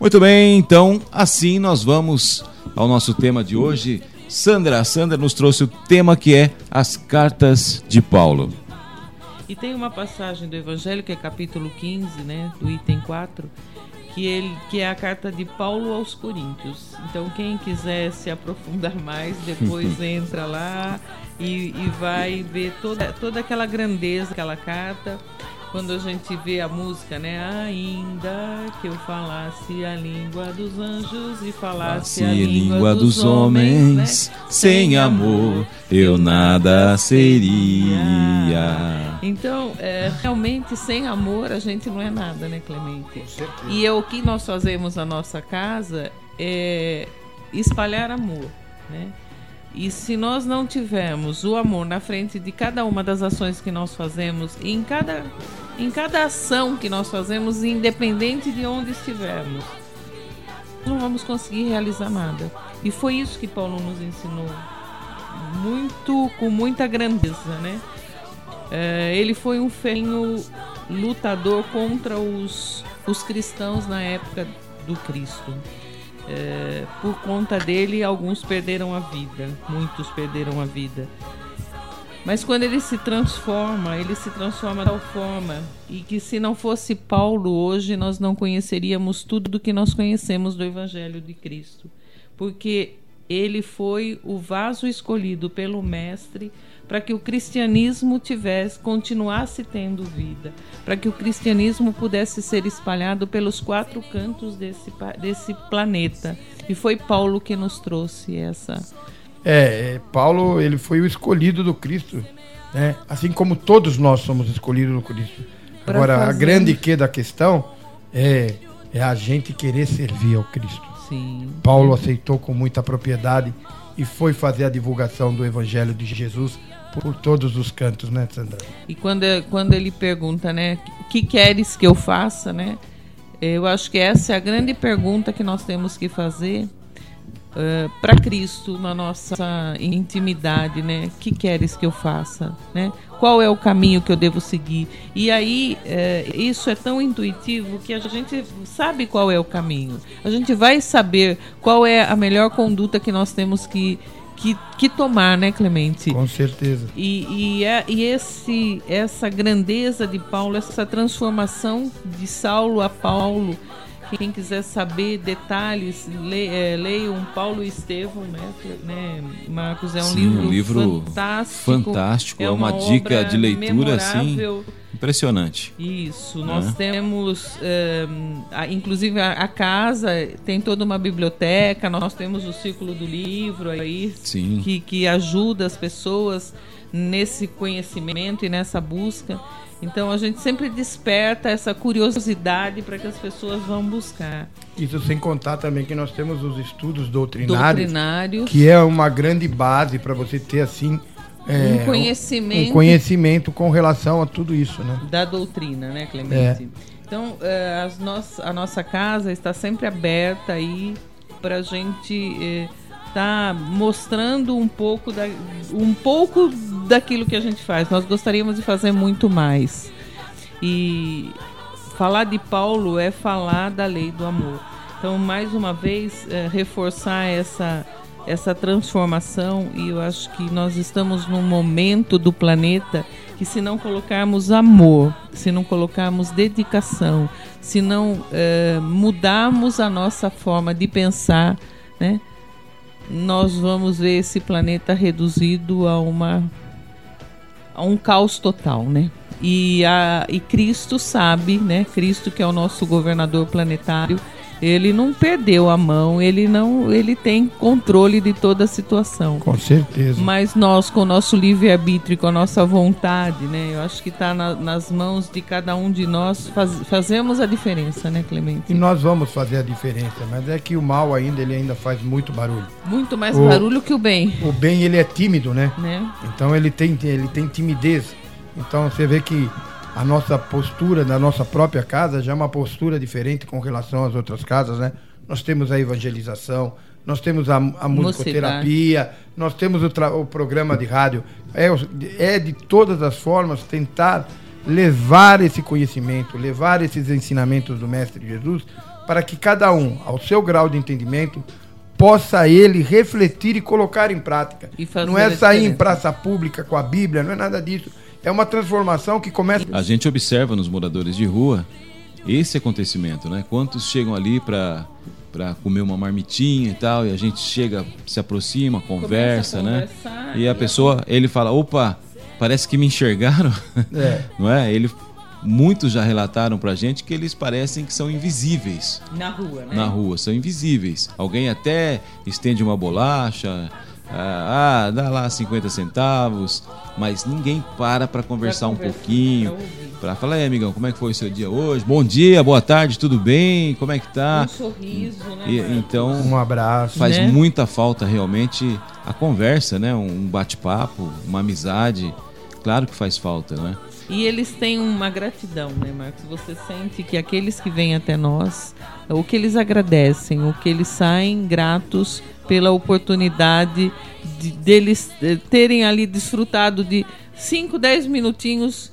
Muito bem, então assim nós vamos ao nosso tema de hoje. Sandra, Sandra nos trouxe o tema que é as cartas de Paulo. E tem uma passagem do Evangelho, que é capítulo 15, né, do item 4, que, ele, que é a carta de Paulo aos Coríntios. Então, quem quiser se aprofundar mais, depois entra lá e, e vai ver toda, toda aquela grandeza daquela carta quando a gente vê a música, né? Ainda que eu falasse a língua dos anjos e falasse a língua, língua dos, dos, homens, né? sem amor eu nada seria. Então, é, realmente, sem amor a gente não é nada, né, Clemente? E é, o que nós fazemos na nossa casa é espalhar amor, né? E se nós não tivermos o amor na frente de cada uma das ações que nós fazemos, em cada, em cada ação que nós fazemos, independente de onde estivermos, não vamos conseguir realizar nada. E foi isso que Paulo nos ensinou, muito com muita grandeza, né? É, ele foi um ferrinho lutador contra os, os cristãos na época do Cristo. É, por conta dele, alguns perderam a vida, muitos perderam a vida. Mas quando ele se transforma, ele se transforma de tal forma e que se não fosse Paulo hoje nós não conheceríamos tudo do que nós conhecemos do Evangelho de Cristo, porque ele foi o vaso escolhido pelo Mestre para que o cristianismo tivesse, continuasse tendo vida, para que o cristianismo pudesse ser espalhado pelos quatro cantos desse, desse planeta. E foi Paulo que nos trouxe essa. É, é, Paulo ele foi o escolhido do Cristo, né? Assim como todos nós somos escolhidos do Cristo. Pra Agora fazer... a grande que da questão é é a gente querer servir ao Cristo. Sim. Paulo aceitou com muita propriedade e foi fazer a divulgação do Evangelho de Jesus por todos os cantos, né, Sandra? E quando, quando ele pergunta, né, o que queres que eu faça, né? Eu acho que essa é a grande pergunta que nós temos que fazer uh, para Cristo na nossa intimidade, né? O que queres que eu faça, né? Qual é o caminho que eu devo seguir? E aí uh, isso é tão intuitivo que a gente sabe qual é o caminho. A gente vai saber qual é a melhor conduta que nós temos que que, que tomar, né, Clemente? Com certeza. E, e, é, e esse, essa grandeza de Paulo, essa transformação de Saulo a Paulo, quem quiser saber detalhes, le, é, leiam Paulo e Estevão, né, né, Marcos? É um Sim, livro, um livro fantástico. fantástico. É, é uma, uma dica de leitura, assim Impressionante. Isso. Nós né? temos, é, a, inclusive, a, a, casa tem toda uma biblioteca, nós temos o Círculo do Livro aí, Sim. Que, que ajuda as pessoas nesse conhecimento e nessa busca. Então a gente sempre desperta essa curiosidade para que as pessoas vão buscar. Isso sem contar também que nós temos os estudos doutrinários, doutrinários. que é uma grande base para você ter assim é, um conhecimento. Um conhecimento com relação a tudo isso, né? Da doutrina, né, Clemente? É. Então, é, as no a nossa casa está sempre aberta aí para a gente estar tá mostrando um pouco, da, um pouco daquilo que a gente faz. Nós gostaríamos de fazer muito mais. E falar de Paulo é falar da lei do amor. Então, mais uma vez, é, reforçar essa essa transformação e eu acho que nós estamos num momento do planeta que se não colocarmos amor, se não colocarmos dedicação, se não é, mudarmos a nossa forma de pensar, né, nós vamos ver esse planeta reduzido a uma a um caos total, né? E, a, e Cristo sabe, né? Cristo que é o nosso governador planetário, ele não perdeu a mão, ele não, ele tem controle de toda a situação. Com certeza. Mas nós, com o nosso livre arbítrio, com a nossa vontade, né? Eu acho que está na, nas mãos de cada um de nós faz, fazemos a diferença, né, Clemente? E nós vamos fazer a diferença, mas é que o mal ainda ele ainda faz muito barulho. Muito mais o, barulho que o bem. O bem ele é tímido, né? né? Então ele tem ele tem timidez. Então você vê que a nossa postura na nossa própria casa já é uma postura diferente com relação às outras casas, né? Nós temos a evangelização, nós temos a, a musicoterapia, nós temos o, o, programa de rádio. É, é de todas as formas tentar levar esse conhecimento, levar esses ensinamentos do Mestre Jesus para que cada um, ao seu grau de entendimento, possa ele refletir e colocar em prática. Não é sair em praça pública com a Bíblia, não é nada disso. É uma transformação que começa. A gente observa nos moradores de rua esse acontecimento, né? Quantos chegam ali para para comer uma marmitinha e tal, e a gente chega, se aproxima, conversa, né? E a pessoa, ele fala, opa, parece que me enxergaram, é. não é? Ele muitos já relataram pra gente que eles parecem que são invisíveis. Na rua, né? Na rua, são invisíveis. Alguém até estende uma bolacha, ah, ah dá lá 50 centavos, mas ninguém para para conversar um pouquinho, para falar, é, amigão, como é que foi o seu dia hoje? Bom dia, boa tarde, tudo bem? Como é que tá? Um sorriso, né? E, então, um abraço. Faz né? muita falta realmente a conversa, né? Um bate-papo, uma amizade. Claro que faz falta, né? E eles têm uma gratidão, né, Marcos? Você sente que aqueles que vêm até nós, o que eles agradecem, o que eles saem gratos pela oportunidade de, deles eh, terem ali desfrutado de 5, 10 minutinhos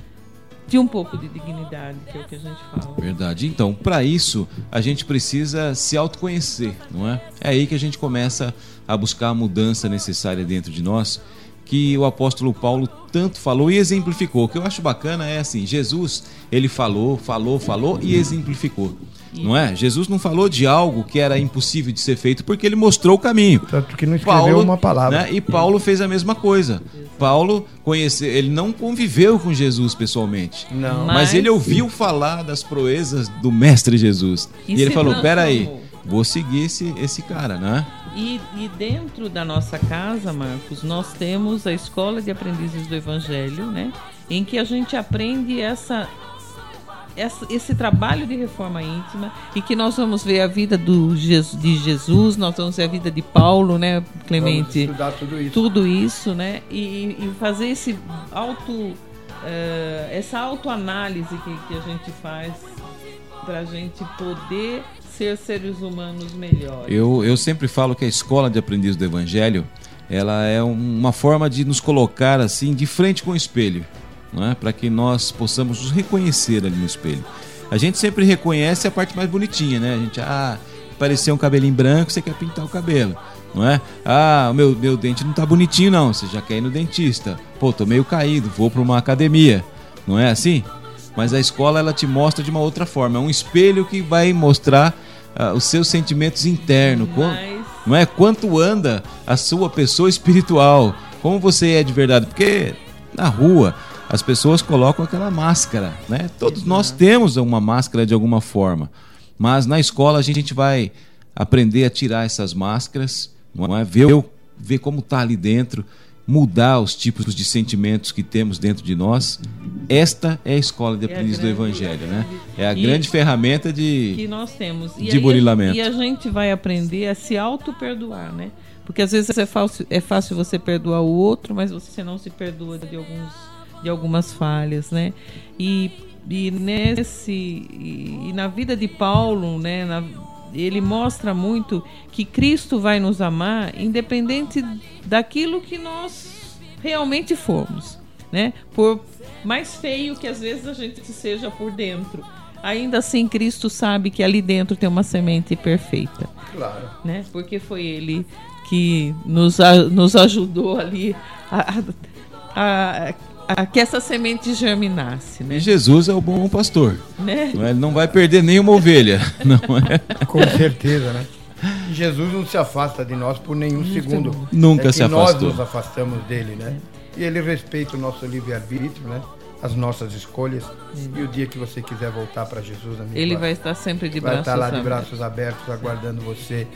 de um pouco de dignidade, que é o que a gente fala. Verdade. Então, para isso, a gente precisa se autoconhecer, não é? É aí que a gente começa a buscar a mudança necessária dentro de nós que o apóstolo Paulo tanto falou e exemplificou. O que eu acho bacana é assim, Jesus, ele falou, falou, falou e exemplificou. Não é? Jesus não falou de algo que era impossível de ser feito porque ele mostrou o caminho. Tanto que não escreveu Paulo, uma palavra. Né? E Paulo fez a mesma coisa. Paulo conheceu, ele não conviveu com Jesus pessoalmente. Não. Mas, mas ele ouviu falar das proezas do mestre Jesus. E, e ele falou: "Peraí, vou seguir esse esse cara, né?" E, e, dentro da nossa casa, Marcos, nós temos a Escola de Aprendizes do Evangelho, né? Em que a gente aprende essa, essa, esse trabalho de reforma íntima e que nós vamos ver a vida do, de Jesus, nós vamos ver a vida de Paulo, né, Clemente? Vamos estudar tudo isso. Tudo isso, né? E, e fazer esse auto, uh, essa autoanálise que, que a gente faz para a gente poder ser seres humanos melhores. Eu, eu sempre falo que a escola de aprendiz do Evangelho ela é uma forma de nos colocar assim de frente com o espelho, não é? para que nós possamos nos reconhecer ali no espelho. A gente sempre reconhece a parte mais bonitinha, né? A gente, ah, parecer um cabelinho branco, você quer pintar o cabelo, não é? Ah, meu, meu dente não tá bonitinho não, você já quer ir no dentista. Pô, tô meio caído, vou para uma academia. Não é assim? Mas a escola ela te mostra de uma outra forma, é um espelho que vai mostrar uh, os seus sentimentos internos. Mas... Não é? Quanto anda a sua pessoa espiritual? Como você é de verdade? Porque na rua as pessoas colocam aquela máscara, né? Todos nós temos uma máscara de alguma forma. Mas na escola a gente vai aprender a tirar essas máscaras, não é? Ver, ver como está ali dentro mudar os tipos de sentimentos que temos dentro de nós. Esta é a escola de é aprendiz do Evangelho, né? É a grande ferramenta de que nós temos e de burilamento. E a gente vai aprender a se auto perdoar, né? Porque às vezes é fácil, é fácil você perdoar o outro, mas você não se perdoa de alguns de algumas falhas, né? E, e nesse e, e na vida de Paulo, né? Na, ele mostra muito que Cristo vai nos amar independente daquilo que nós realmente fomos, né? Por mais feio que às vezes a gente seja por dentro, ainda assim Cristo sabe que ali dentro tem uma semente perfeita. Claro. Né? Porque foi ele que nos, nos ajudou ali a, a, a a que essa semente germinasse. Né? E Jesus é o bom pastor. Né? Ele não vai perder nenhuma ovelha. Não é? Com certeza, né? Jesus não se afasta de nós por nenhum segundo. Nunca é se afastou. Nós nos afastamos dele, né? E ele respeita o nosso livre-arbítrio, né? As nossas escolhas. E o dia que você quiser voltar para Jesus, amigo, ele vai estar sempre de vai braços abertos. Vai estar lá de braços abertos, aguardando você.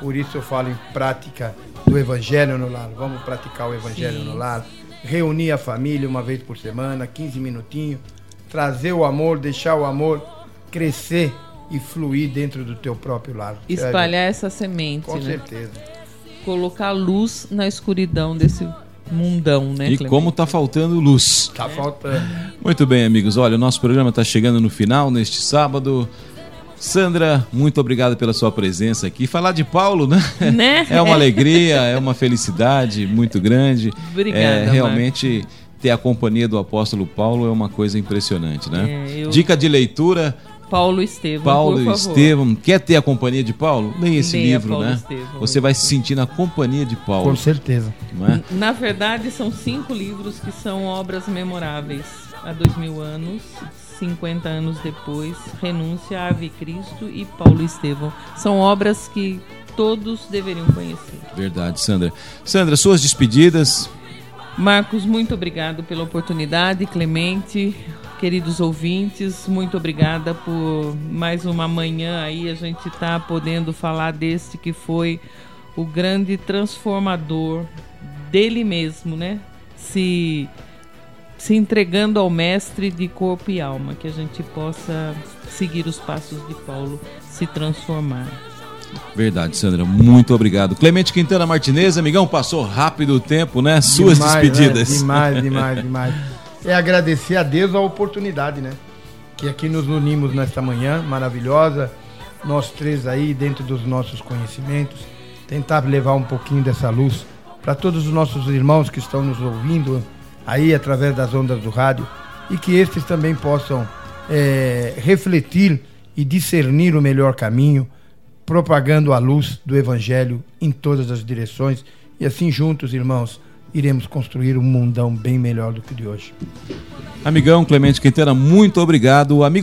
Por isso eu falo em prática do Evangelho no lar. Vamos praticar o Evangelho Sim. no lar reunir a família uma vez por semana, 15 minutinhos, trazer o amor, deixar o amor crescer e fluir dentro do teu próprio lar. Espalhar essa semente, Com né? certeza. Colocar luz na escuridão desse mundão, né? E Clemente? como tá faltando luz. Tá faltando. Muito bem, amigos. Olha, o nosso programa está chegando no final neste sábado. Sandra, muito obrigado pela sua presença aqui. Falar de Paulo, né? né? É uma alegria, é uma felicidade muito grande. Obrigada. É, realmente ter a companhia do apóstolo Paulo é uma coisa impressionante, né? É, eu... Dica de leitura. Paulo Estevam. Paulo Estevam. Quer ter a companhia de Paulo? Leia esse Leia livro, Paulo né? Estevam. Você vai se sentir na companhia de Paulo. Com certeza. Não é? Na verdade, são cinco livros que são obras memoráveis. Há dois mil anos, 50 anos depois, Renúncia, Ave Cristo e Paulo Estevam. São obras que todos deveriam conhecer. Verdade, Sandra. Sandra, suas despedidas. Marcos, muito obrigado pela oportunidade. Clemente, queridos ouvintes, muito obrigada por mais uma manhã aí. A gente está podendo falar deste que foi o grande transformador dele mesmo, né? Se, se entregando ao Mestre de corpo e alma, que a gente possa seguir os passos de Paulo, se transformar. Verdade, Sandra. Muito obrigado. Clemente Quintana Martinez, amigão, passou rápido o tempo, né? Suas Demais, despedidas. Né? Demais, demais, demais. É agradecer a Deus a oportunidade, né? Que aqui nos unimos nesta manhã maravilhosa, nós três aí, dentro dos nossos conhecimentos, tentar levar um pouquinho dessa luz para todos os nossos irmãos que estão nos ouvindo aí através das ondas do rádio e que estes também possam é, refletir e discernir o melhor caminho propagando a luz do Evangelho em todas as direções. E assim, juntos, irmãos, iremos construir um mundão bem melhor do que o de hoje. Amigão Clemente Quintana, muito obrigado. Amigos